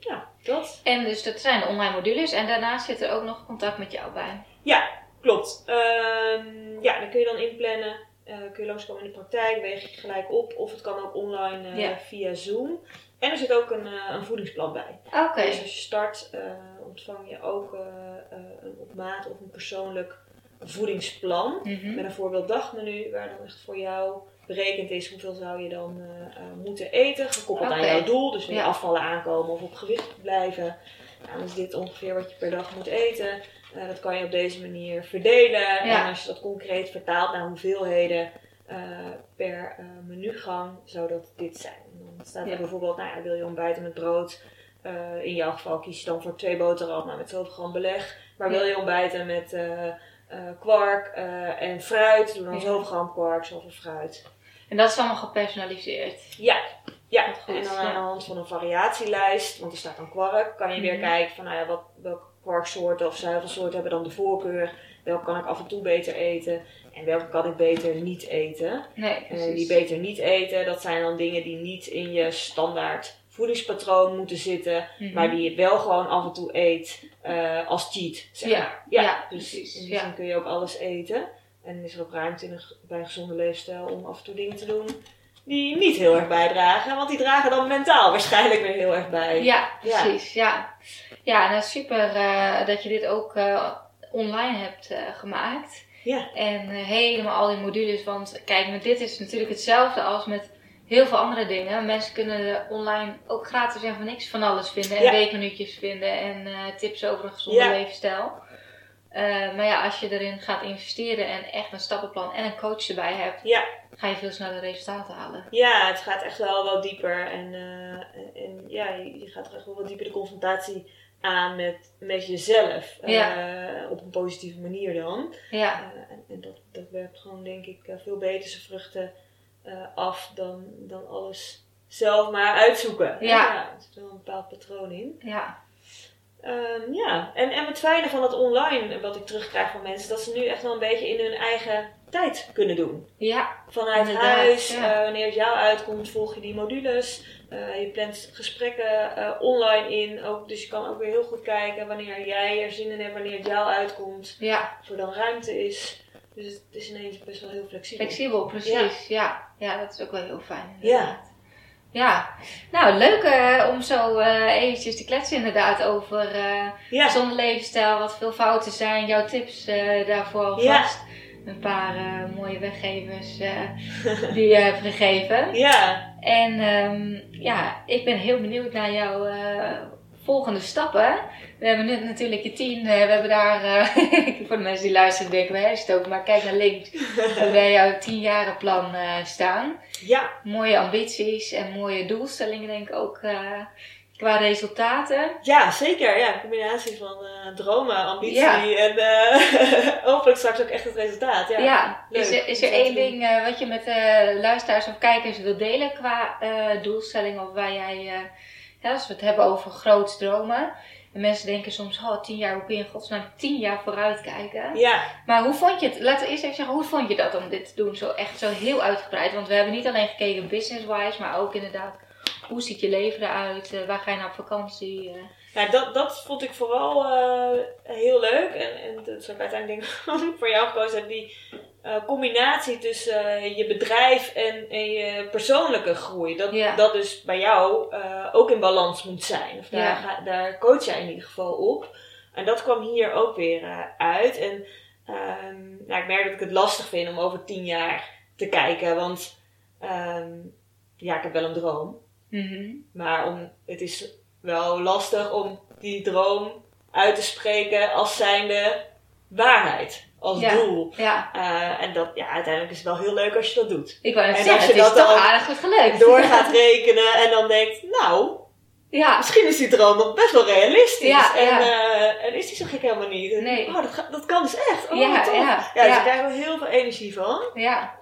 ja, dat. En dus dat zijn de online modules en daarnaast zit er ook nog contact met jou bij. Klopt. Ehm, ja, dan kun je dan inplannen. Eh, kun je langskomen in de praktijk, weeg je gelijk op. Of het kan ook online eh, via Zoom. En er zit ook een, eh, een voedingsplan bij. Oké. Dus als je start, ontvang je ook een op maat of een persoonlijk voedingsplan. Mhm. Met een voorbeeld dagmenu, waar dan echt voor jou berekend is hoeveel zou je dan moeten eten, gekoppeld aan jouw doel. Dus wil je Ja. afvallen aankomen of op gewicht blijven. Nou, dan is dit ongeveer wat je per dag moet eten. Eh, dat kan je op deze manier verdelen. Ja. En als je dat concreet vertaalt naar hoeveelheden eh, per eh, menugang, zou dat dit zijn. Dan staat er Ja. bijvoorbeeld, nou ja, wil je ontbijten met brood? In jouw geval kies je dan voor twee boterhammen met zoveel gram beleg. Maar wil je ontbijten met kwark en fruit, doe dan zoveel gram kwark, zoveel fruit. En dat is allemaal gepersonaliseerd. Ja, ja. Goed, en dan aan de hand van een variatielijst, want er staat dan kwark, kan je weer Mhm. kijken van nou ja, wat, welke kwarksoorten of zuivelsoorten hebben dan de voorkeur. Welke kan ik af en toe beter eten en welke kan ik beter niet eten. Nee, En precies. Eh, die beter niet eten, dat zijn dan dingen die niet in je standaard voedingspatroon moeten zitten, Mhm. maar die je wel gewoon af en toe eet eh, als cheat. Zeg Ja, maar. ja, dus precies, in die ja. zin kun je ook alles eten. En is er ook ruimte in een, bij een gezonde leefstijl om af en toe dingen te doen die niet heel erg bijdragen. Want die dragen dan mentaal waarschijnlijk weer heel erg bij. Ja, Ja. precies. Ja, ja nou super eh, dat je dit ook eh, online hebt eh, gemaakt. Ja. En eh, helemaal al die modules. Want kijk, met dit is natuurlijk hetzelfde als met heel veel andere dingen. Mensen kunnen online ook gratis en voor niks van alles vinden. En Ja. weekminuutjes vinden en eh, tips over een gezonde Ja. levensstijl. Eh, maar ja, als je erin gaat investeren en echt een stappenplan en een coach erbij hebt, Ja. Ga je veel sneller resultaten halen. Ja, het gaat echt wel wat dieper. En, eh, en ja, je gaat toch echt wel wat dieper de confrontatie aan met, met jezelf. Eh, op een positieve manier dan. Ja, Eh, en en dat, dat werpt gewoon, denk ik, veel beter zijn vruchten af dan, dan alles zelf maar uitzoeken. Ja. er zit wel een bepaald patroon in. ja, Ehm, ja, en, en het fijne van het online, wat ik terugkrijg van mensen, dat ze nu echt wel een beetje in hun eigen tijd kunnen doen. ja, Vanuit Inderdaad, huis, ja. eh, wanneer het jou uitkomt, volg je die modules. Eh, je plant gesprekken eh, online in. Ook, dus je kan ook weer heel goed kijken wanneer jij er zin in hebt, wanneer het jou uitkomt. ja. Of er dan ruimte is. Dus het is ineens best wel heel flexibel. Flexibel, precies. Ja. ja, dat is ook wel heel fijn. Inderdaad. Ja, nou leuk eh, om zo eh, eventjes te kletsen inderdaad over eh Ja, gezonde levensstijl, wat veel fouten zijn, jouw tips daarvoor Ja. alvast. Een paar mooie weggevers die je hebt gegeven. ja, En ehm, ja, ik ben heel benieuwd naar jouw volgende stappen. We hebben nu natuurlijk je tien, eh, we hebben daar, eh, voor de mensen die luisteren denken we herstoken, maar kijk naar links. We hebben bij jouw tienjarenplan eh staan. ja, Mooie ambities en mooie doelstellingen denk ik ook qua resultaten. ja, zeker. Ja, een combinatie van dromen, ambitie Ja. en hopelijk straks ook echt het resultaat. Ja, Ja, leuk. is er, is er één ding wat je met luisteraars of kijkers wilt delen qua doelstelling of waar jij, ja, als we het hebben over groots dromen. En mensen denken soms, oh, tien jaar, hoe kun je in godsnaam tien jaar vooruit kijken? Ja, Maar hoe vond je het, laten we eerst even zeggen, hoe vond je dat om dit te doen? Zo echt zo heel uitgebreid. Want we hebben niet alleen gekeken business-wise, maar ook inderdaad, hoe ziet je leven eruit? Eh, waar ga je naar op vakantie? Eh, Ja, dat, dat vond ik vooral eh, heel leuk. En, en dat is ook uiteindelijk denk ik voor jou gekozen heb. Die eh, combinatie tussen eh, je bedrijf en, en je persoonlijke groei. Dat, Ja. dat dus bij jou ook in balans moet zijn. Of daar, Ja. ga- daar coach jij in ieder geval op. En dat kwam hier ook weer uit. En ehm, nou, ik merk dat ik het lastig vind om over tien jaar te kijken. Want ehm, ja, ik heb wel een droom. mhm. Maar om, het is wel lastig om die droom uit te spreken als zijnde waarheid. Als Ja. doel. Ja, Eh, en dat, ja, uiteindelijk is het wel heel leuk als je dat doet. ik wou net zeggen, als het je is dat toch aardig goed gelukt. Door gaat rekenen en dan denkt, nou, Ja, misschien is die droom nog best wel realistisch. Ja, en, ja. eh, en is die zo gek helemaal niet. En, Nee. Oh, dat, ga- dat kan dus echt. Oh, Ja, tof. ja, ja, dus daar krijgen we heel veel energie van. ja.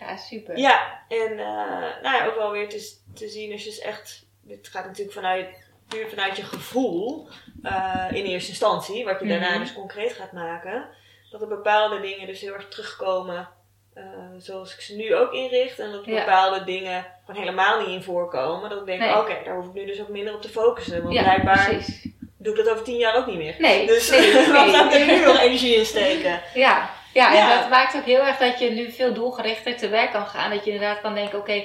Ja, super. Ja, en eh, nou ja, ook wel weer te, te zien als je dus echt, dit gaat natuurlijk vanuit, puur vanuit je gevoel eh, in eerste instantie, wat je daarna Mhm. dus concreet gaat maken, dat er bepaalde dingen dus heel erg terugkomen eh, zoals ik ze nu ook inricht en dat Ja. bepaalde dingen gewoon helemaal niet in voorkomen. Dat ik denk, Nee. oké, daar hoef ik nu dus ook minder op te focussen, want Ja, blijkbaar precies. doe ik dat over tien jaar ook niet meer. Nee, Dus nee, wat nee. zou ik er nu nog energie in steken? Ja, ja, Ja. en dat maakt ook heel erg dat je nu veel doelgerichter te werk kan gaan. Dat je inderdaad kan denken, oké,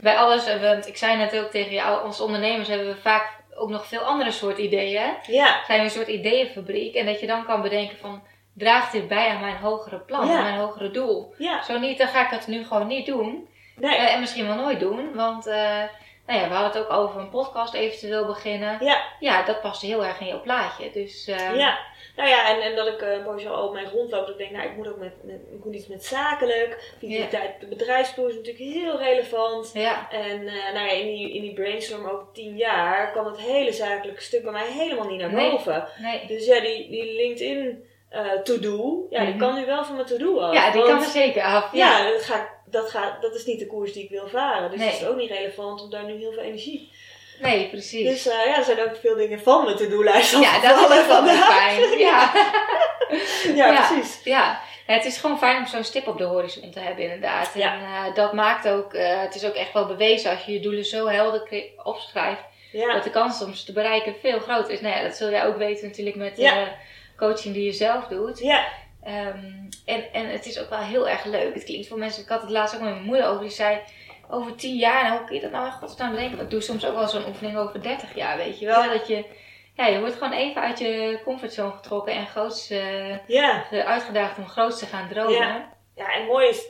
bij alles, want ik zei net ook tegen jou, als ondernemers hebben we vaak ook nog veel andere soort ideeën. Ja, Zijn we een soort ideeënfabriek en dat je dan kan bedenken van, draagt dit bij aan mijn hogere plan, Ja. aan mijn hogere doel? ja, Zo niet, dan ga ik het nu gewoon niet doen. Nee. Eh, en misschien wel nooit doen, want eh, nou ja, we hadden het ook over een podcast eventueel beginnen. Ja, Ja, dat past heel erg in jouw plaatje. Dus eh, ja. Nou ja, en, en dat ik uh, al mee rondloop, dat ik denk, nou, ik moet ook met, met ik moet iets met zakelijk. Vitaliteit, bedrijfsvoer is natuurlijk heel relevant. ja, En eh, nou ja, in die, in die brainstorm over tien jaar kwam het hele zakelijke stuk bij mij helemaal niet naar boven. nee. Dus ja, die, die LinkedIn eh, to-do, ja, die Mhm. kan nu wel van mijn to-do af. Ja, die Want- kan er zeker af. Ja, Ja, dat, gaat, dat, gaat, dat is niet de koers die ik wil varen. Dus Nee. het is ook niet relevant om daar nu heel veel energie. nee, precies. Dus eh, ja, er zijn ook veel dingen van mijn to-do-lijst ja, dat is ook wel fijn. Ja. Ja, Ja. precies. Ja, het is gewoon fijn om zo'n stip op de horizon te hebben, inderdaad. Ja. En eh, dat maakt ook, eh, het is ook echt wel bewezen als je je doelen zo helder opschrijft, Ja, dat de kans om ze te bereiken veel groter is. Nou ja, dat zul jij ook weten natuurlijk met de coaching die je zelf doet. ja, Ehm, en, en het is ook wel heel erg leuk. Het klinkt voor mensen, ik had het laatst ook met mijn moeder over, die zei over 10 jaar, nou hoe kun je dat nou in godsnaam bedenken? Want ik doe soms ook wel zo'n oefening over 30 jaar, weet je wel. Ja. Dat je, ja, je wordt gewoon even uit je comfortzone getrokken en groots, eh, ja. uitgedaagd om groots te gaan dromen. Ja. Ja, en mooi is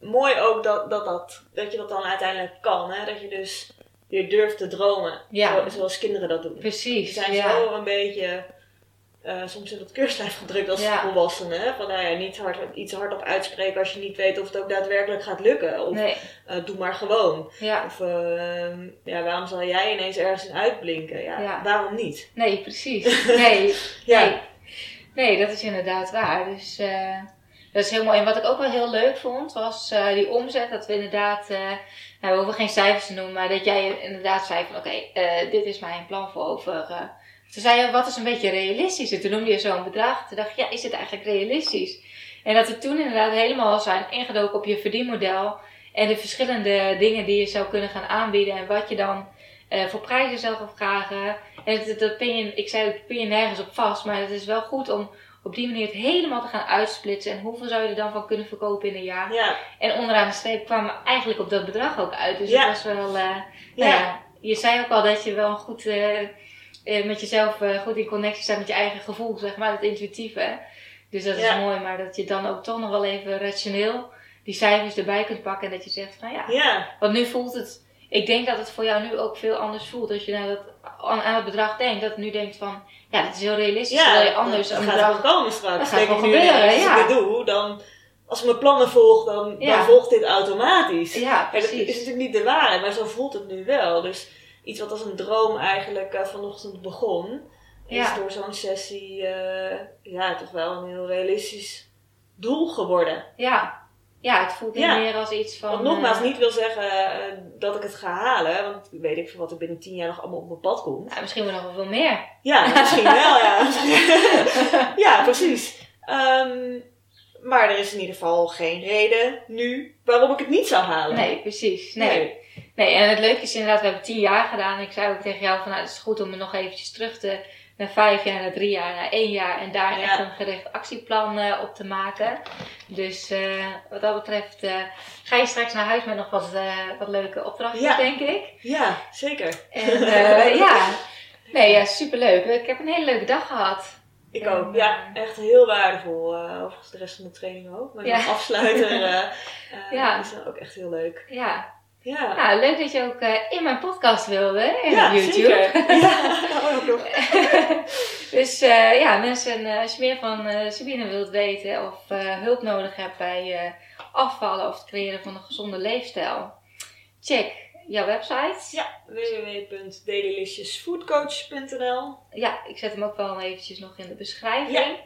mooi ook dat, dat, dat, dat je dat dan uiteindelijk kan. Hè? Dat je dus weer durft te dromen. Ja. Zo- zoals kinderen dat doen. Precies, zijn ja. zo een beetje eh, soms in dat keurslijf gedrukt als Ja. volwassenen. Hè? Van nou ja, niet hard, iets hardop uitspreken als je niet weet of het ook daadwerkelijk gaat lukken. Of Nee, eh, doe maar gewoon. ja. Of eh, ja, waarom zal jij ineens ergens in uitblinken? Ja, Ja. waarom niet? Nee, precies. Nee, Ja. nee. Nee, dat is inderdaad waar. Dus eh, dat is heel mooi. En wat ik ook wel heel leuk vond, was die omzet. Dat we inderdaad, nou, we hoeven geen cijfers te noemen, maar dat jij inderdaad zei van oké, dit is mijn plan voor over... toen zei je, wat is een beetje realistisch? En toen noemde je zo'n bedrag. Toen dacht ik, ja, is het eigenlijk realistisch? En dat we toen inderdaad helemaal zijn ingedoken op je verdienmodel. En de verschillende dingen die je zou kunnen gaan aanbieden. En wat je dan eh, voor prijzen zou gaan vragen. En dat, dat pin je, ik zei, dat pin je nergens op vast. Maar het is wel goed om op die manier het helemaal te gaan uitsplitsen. En hoeveel zou je er dan van kunnen verkopen in een jaar? Ja, En onderaan de streep kwamen we eigenlijk op dat bedrag ook uit. Dus Ja. het was wel, eh, nou Ja. je zei ook al dat je wel een goed eh, met jezelf eh, goed in connectie staat met je eigen gevoel, zeg maar, het intuïtieve. Dus dat is Ja. mooi, maar dat je dan ook toch nog wel even rationeel die cijfers erbij kunt pakken en dat je zegt van ja, ja, want nu voelt het, ik denk dat het voor jou nu ook veel anders voelt. Als je naar dat, aan, aan het bedrag denkt, dat het nu denkt van ja, dat is heel realistisch. ja. terwijl je anders dat een gaat bedrag komen straks. Dat gaat ik nu. Als ja. ik het doe, dan... Als ik mijn plannen volg, dan, volgt dit automatisch. Ja, Ja, dat is precies. natuurlijk niet de waarheid, maar zo voelt het nu wel. Dus iets wat als een droom eigenlijk eh, vanochtend begon, is door zo'n sessie eh, ja, toch wel een heel realistisch doel geworden. Ja, ja het voelt Ja. meer als iets van. Wat nogmaals eh, niet wil zeggen dat ik het ga halen, want weet ik veel wat er binnen tien jaar nog allemaal op mijn pad komt. ja, misschien wel nog wel veel meer. Ja, misschien wel, ja. ja, precies. Ehm, maar er is in ieder geval geen reden nu waarom ik het niet zou halen. Nee, precies. Nee. nee. en het leuke is inderdaad, we hebben tien jaar gedaan. Ik zei ook tegen jou van, nou, het is goed om er nog eventjes terug te... Naar vijf jaar, naar drie jaar, naar één jaar. En daar Ja. echt een gericht actieplan eh, op te maken. Dus eh, wat dat betreft eh, ga je straks naar huis met nog wat, wat leuke opdrachtjes, Ja. denk ik. Ja, zeker. En ja, nee, ja, superleuk. Ik heb een hele leuke dag gehad. Ik En, ook. Ja, echt heel waardevol. eh overigens de rest van de training ook. Maar Ja. de afsluiter eh, eh, Ja. is dan ook echt heel leuk. Ja, Ja, nou, leuk dat je ook in mijn podcast wilde en ja op YouTube. zeker. Ja, ook nog. dus ja, mensen, als je meer van Sabine wilt weten of hulp nodig hebt bij afvallen of het creëren van een gezonde leefstijl, check jouw website. Ja, www.dailylicious.foodcoach.nl Ja, ik zet hem ook wel eventjes nog in de beschrijving.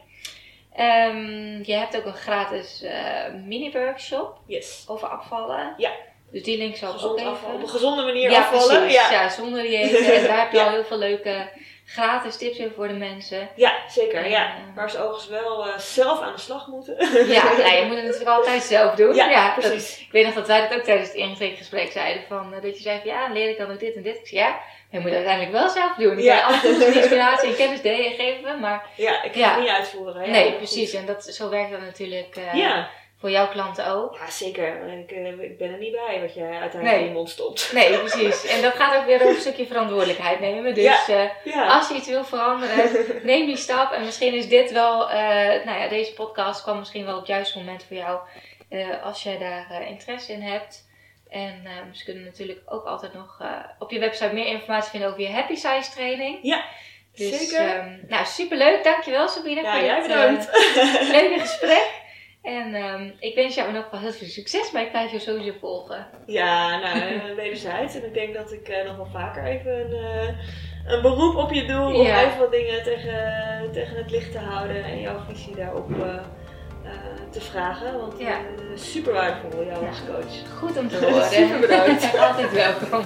Ehm, je hebt ook een gratis eh, mini-workshop Yes. over afvallen. Ja. Dus die link zal ik ook even... Op een gezonde manier ja, afvallen. Precies. Ja. Ja. zonder diëten. En daar heb je Ja. al heel veel leuke gratis tips in voor de mensen. ja, zeker. En, Ja. eh, Maar ze overigens wel eh, zelf aan de slag moeten. Ja, nou, je moet het natuurlijk altijd zelf doen. Ja, precies. ik weet nog dat wij dat ook tijdens het intakegesprek zeiden. Van, eh, dat je zei van ja, leer ik dan ook dit en dit. Ik zei ja, je moet het uiteindelijk wel zelf doen. Ik Ja. kan toe inspiratie en kennis geven. Maar Ja, ik ga Ja. het niet uitvoeren. Nee, precies. En dat, zo werkt dat natuurlijk Ja. Voor jouw klanten ook. ja, zeker. Ik, eh, ik ben er niet bij wat je uiteindelijk Nee. in je mond stopt. Nee, precies. En dat gaat ook weer over een stukje verantwoordelijkheid nemen. Dus Ja. eh, Ja. als je iets wil veranderen, neem die stap. En misschien is dit wel, eh, nou ja, deze podcast kwam misschien wel op het juiste moment voor jou. als jij daar interesse in hebt. En ze kunnen natuurlijk ook altijd nog op je website meer informatie vinden over je Happy Size training. Ja, dus, zeker. Um, nou, superleuk. Dankjewel Sabine ja, voor jij bedankt. leuke gesprek. En um, ik wens jou nog wel heel veel succes bij blijf je sowieso volgen. Ja, nou, wederzijds. En ik denk dat ik nog wel vaker even een, een beroep op je doe. Om Ja. even wat dingen tegen, tegen het licht te houden. En jouw visie daarop uh, te vragen. Want Ja. super waardevol, jou als coach. Goed om te horen. Super bedankt. Altijd welkom.